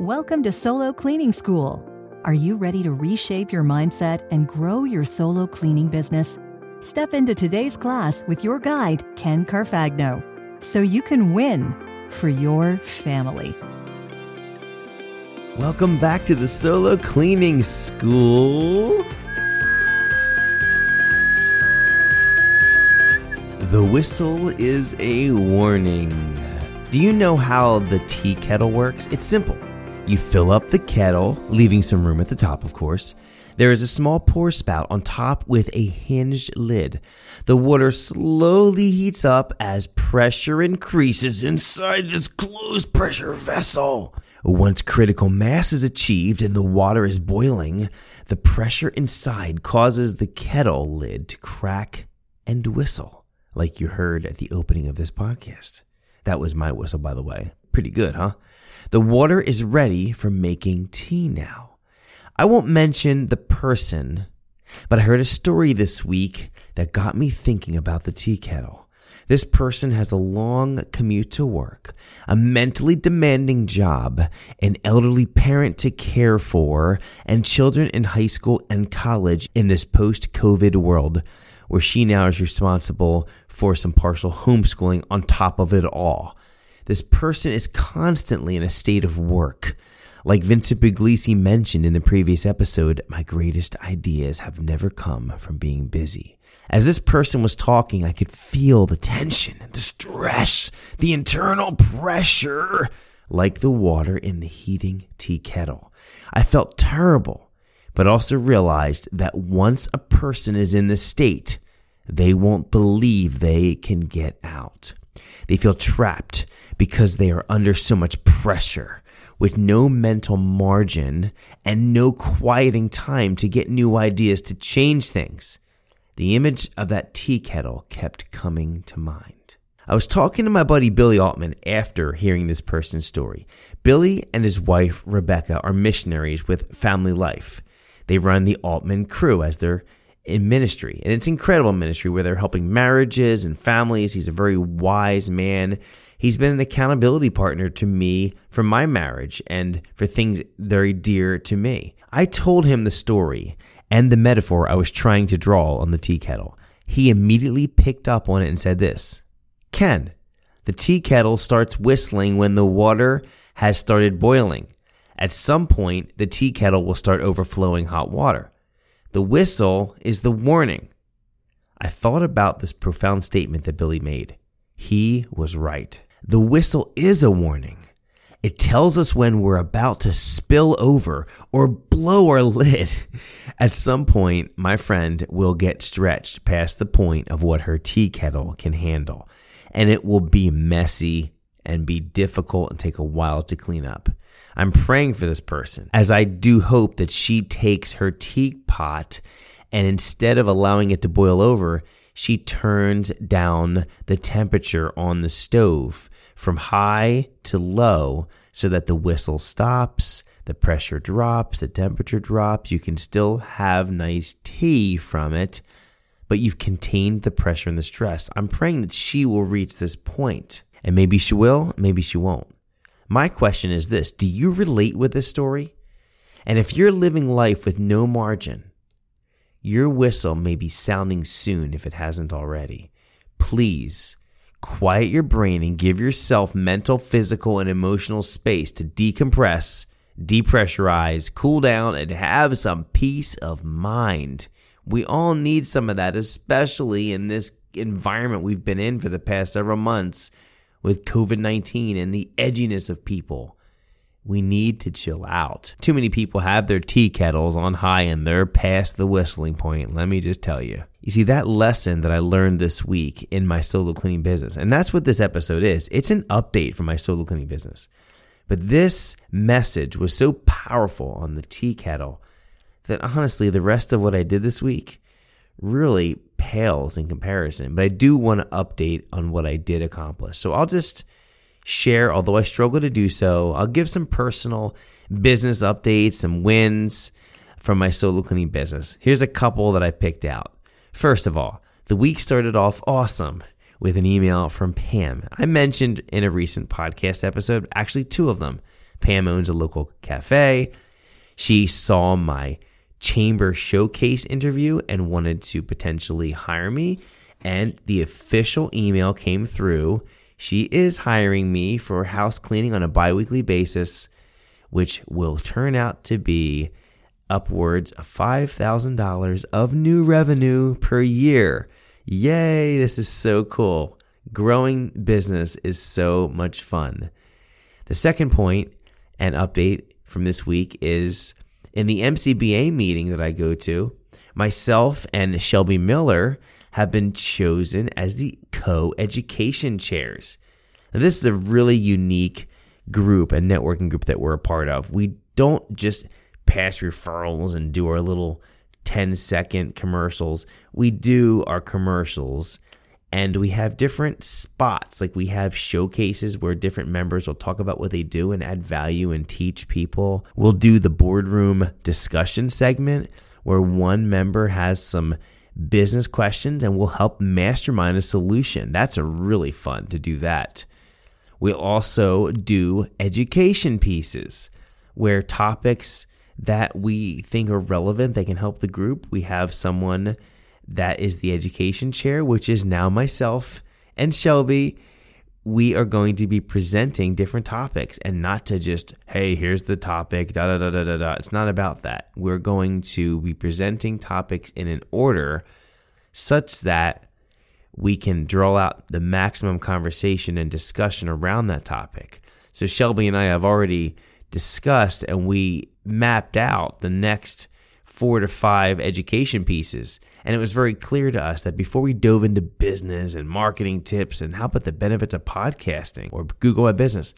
Welcome to Solo Cleaning School. Are you ready to reshape your mindset and grow your solo cleaning business? Step into today's class with your guide, Ken Carfagno, so you can win for your family. Welcome back to the Solo Cleaning School. The whistle is a warning. Do you know how the tea kettle works? It's simple. You fill up the kettle, leaving some room at the top, of course. There is a small pour spout on top with a hinged lid. The water slowly heats up as pressure increases inside this closed pressure vessel. Once critical mass is achieved and the water is boiling, the pressure inside causes the kettle lid to crack and whistle, like you heard at the opening of this podcast. That was my whistle, by the way. Pretty good, huh? The water is ready for making tea now. I won't mention the person, but I heard a story this week that got me thinking about the tea kettle. This person has a long commute to work, a mentally demanding job, an elderly parent to care for, and children in high school and college in this post COVID world where she now is responsible for some partial homeschooling on top of it all. This person is constantly in a state of work. Like Vincent Puglisi mentioned in the previous episode, my greatest ideas have never come from being busy. As this person was talking, I could feel the tension, the stress, the internal pressure, like the water in the heating tea kettle. I felt terrible, but also realized that once a person is in this state, they won't believe they can get out. They feel trapped because they are under so much pressure with no mental margin and no quieting time to get new ideas to change things. The image of that tea kettle kept coming to mind. I was talking to my buddy Billy Altman after hearing this person's story. Billy and his wife Rebecca are missionaries with Family Life. They run the Altman crew as their in ministry. And it's incredible ministry where they're helping marriages and families. He's a very wise man. He's been an accountability partner to me for my marriage and for things very dear to me. I told him the story and the metaphor I was trying to draw on the tea kettle. He immediately picked up on it and said this Ken, the tea kettle starts whistling when the water has started boiling. At some point, the tea kettle will start overflowing hot water. The whistle is the warning. I thought about this profound statement that Billy made. He was right. The whistle is a warning. It tells us when we're about to spill over or blow our lid. At some point, my friend will get stretched past the point of what her tea kettle can handle, and it will be messy and be difficult and take a while to clean up. I'm praying for this person as I do hope that she takes her teapot and instead of allowing it to boil over, she turns down the temperature on the stove from high to low so that the whistle stops, the pressure drops, the temperature drops. You can still have nice tea from it, but you've contained the pressure and the stress. I'm praying that she will reach this. And maybe she will, maybe she won't. My question is this Do you relate with this story? And if you're living life with no margin, your whistle may be sounding soon if it hasn't already. Please quiet your brain and give yourself mental, physical, and emotional space to decompress, depressurize, cool down, and have some peace of mind. We all need some of that, especially in this environment we've been in for the past several months with COVID 19 and the edginess of people. We need to chill out. Too many people have their tea kettles on high and they're past the whistling point. Let me just tell you. You see, that lesson that I learned this week in my solo cleaning business, and that's what this episode is it's an update for my solo cleaning business. But this message was so powerful on the tea kettle that honestly, the rest of what I did this week really pales in comparison. But I do want to update on what I did accomplish. So I'll just share, although I struggle to do so, I'll give some personal business updates, some wins from my solo cleaning business. Here's a couple that I picked out. First of all, the week started off awesome with an email from Pam. I mentioned in a recent podcast episode, actually two of them. Pam owns a local cafe. She saw my chamber showcase interview and wanted to potentially hire me. And the official email came through. She is hiring me for house cleaning on a bi weekly basis, which will turn out to be upwards of $5,000 of new revenue per year. Yay, this is so cool. Growing business is so much fun. The second point and update from this week is in the MCBA meeting that I go to, myself and Shelby Miller have been chosen as the co education chairs. Now, this is a really unique group and networking group that we're a part of. We don't just pass referrals and do our little 10 second commercials. We do our commercials and we have different spots like we have showcases where different members will talk about what they do and add value and teach people we'll do the boardroom discussion segment where one member has some business questions and we'll help mastermind a solution that's a really fun to do that we'll also do education pieces where topics that we think are relevant that can help the group we have someone that is the education chair, which is now myself and Shelby. We are going to be presenting different topics and not to just, hey, here's the topic, da da da da da da. It's not about that. We're going to be presenting topics in an order such that we can draw out the maximum conversation and discussion around that topic. So Shelby and I have already discussed and we mapped out the next four to five education pieces. And it was very clear to us that before we dove into business and marketing tips and how about the benefits of podcasting or Google My Business,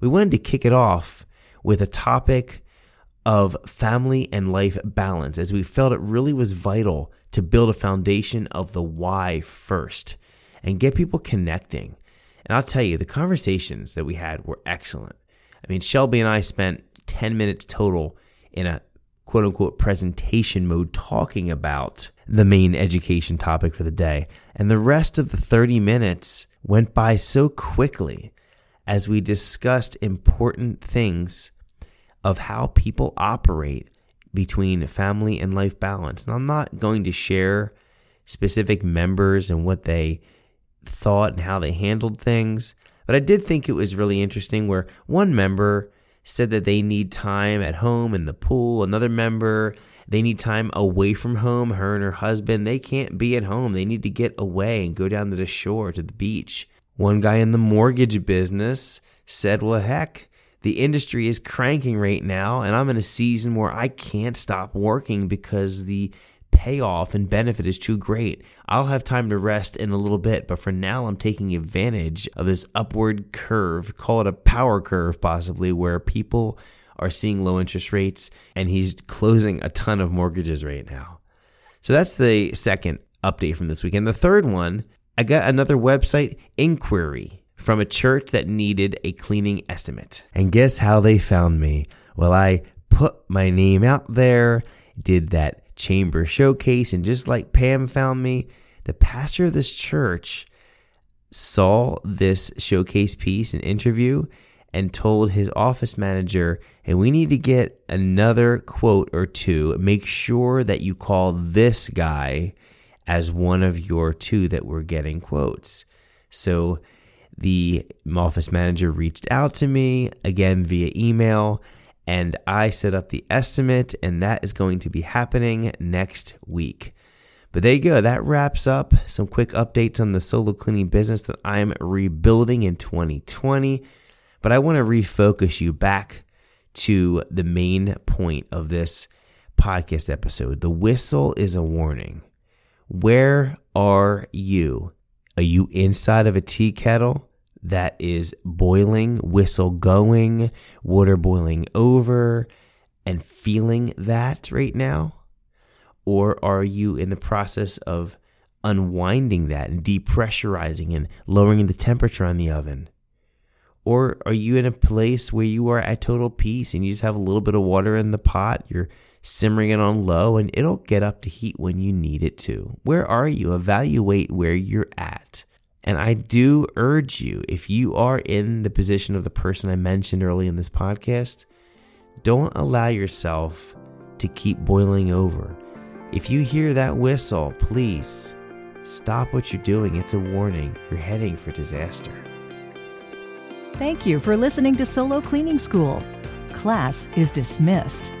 we wanted to kick it off with a topic of family and life balance as we felt it really was vital to build a foundation of the why first and get people connecting. And I'll tell you, the conversations that we had were excellent. I mean, Shelby and I spent 10 minutes total in a quote unquote presentation mode talking about the main education topic for the day. And the rest of the 30 minutes went by so quickly as we discussed important things of how people operate between family and life balance. And I'm not going to share specific members and what they thought and how they handled things, but I did think it was really interesting where one member said that they need time at home in the pool. Another member, they need time away from home. Her and her husband, they can't be at home. They need to get away and go down to the shore, to the beach. One guy in the mortgage business said, Well, heck, the industry is cranking right now, and I'm in a season where I can't stop working because the payoff and benefit is too great. I'll have time to rest in a little bit, but for now, I'm taking advantage of this upward curve, call it a power curve possibly, where people are seeing low interest rates and he's closing a ton of mortgages right now. So that's the second update from this weekend. The third one, I got another website inquiry from a church that needed a cleaning estimate. And guess how they found me? Well, I put my name out there, did that chamber showcase. And just like Pam found me, the pastor of this church saw this showcase piece and interview and told his office manager, Hey, we need to get another quote or two. Make sure that you call this guy as one of your two that we're getting quotes. So the office manager reached out to me again via email and I set up the estimate, and that is going to be happening next week. But there you go. That wraps up some quick updates on the solo cleaning business that I'm rebuilding in 2020. But I want to refocus you back to the main point of this podcast episode. The whistle is a warning. Where are you? Are you inside of a tea kettle? That is boiling, whistle going, water boiling over, and feeling that right now? Or are you in the process of unwinding that and depressurizing and lowering the temperature on the oven? Or are you in a place where you are at total peace and you just have a little bit of water in the pot? You're simmering it on low and it'll get up to heat when you need it to. Where are you? Evaluate where you're at And I do urge you, if you are in the position of the person I mentioned early in this podcast, don't allow yourself to keep boiling over. If you hear that whistle, please stop what you're doing. It's a warning. You're heading for disaster. Thank you for listening to Solo Cleaning School. Class is dismissed.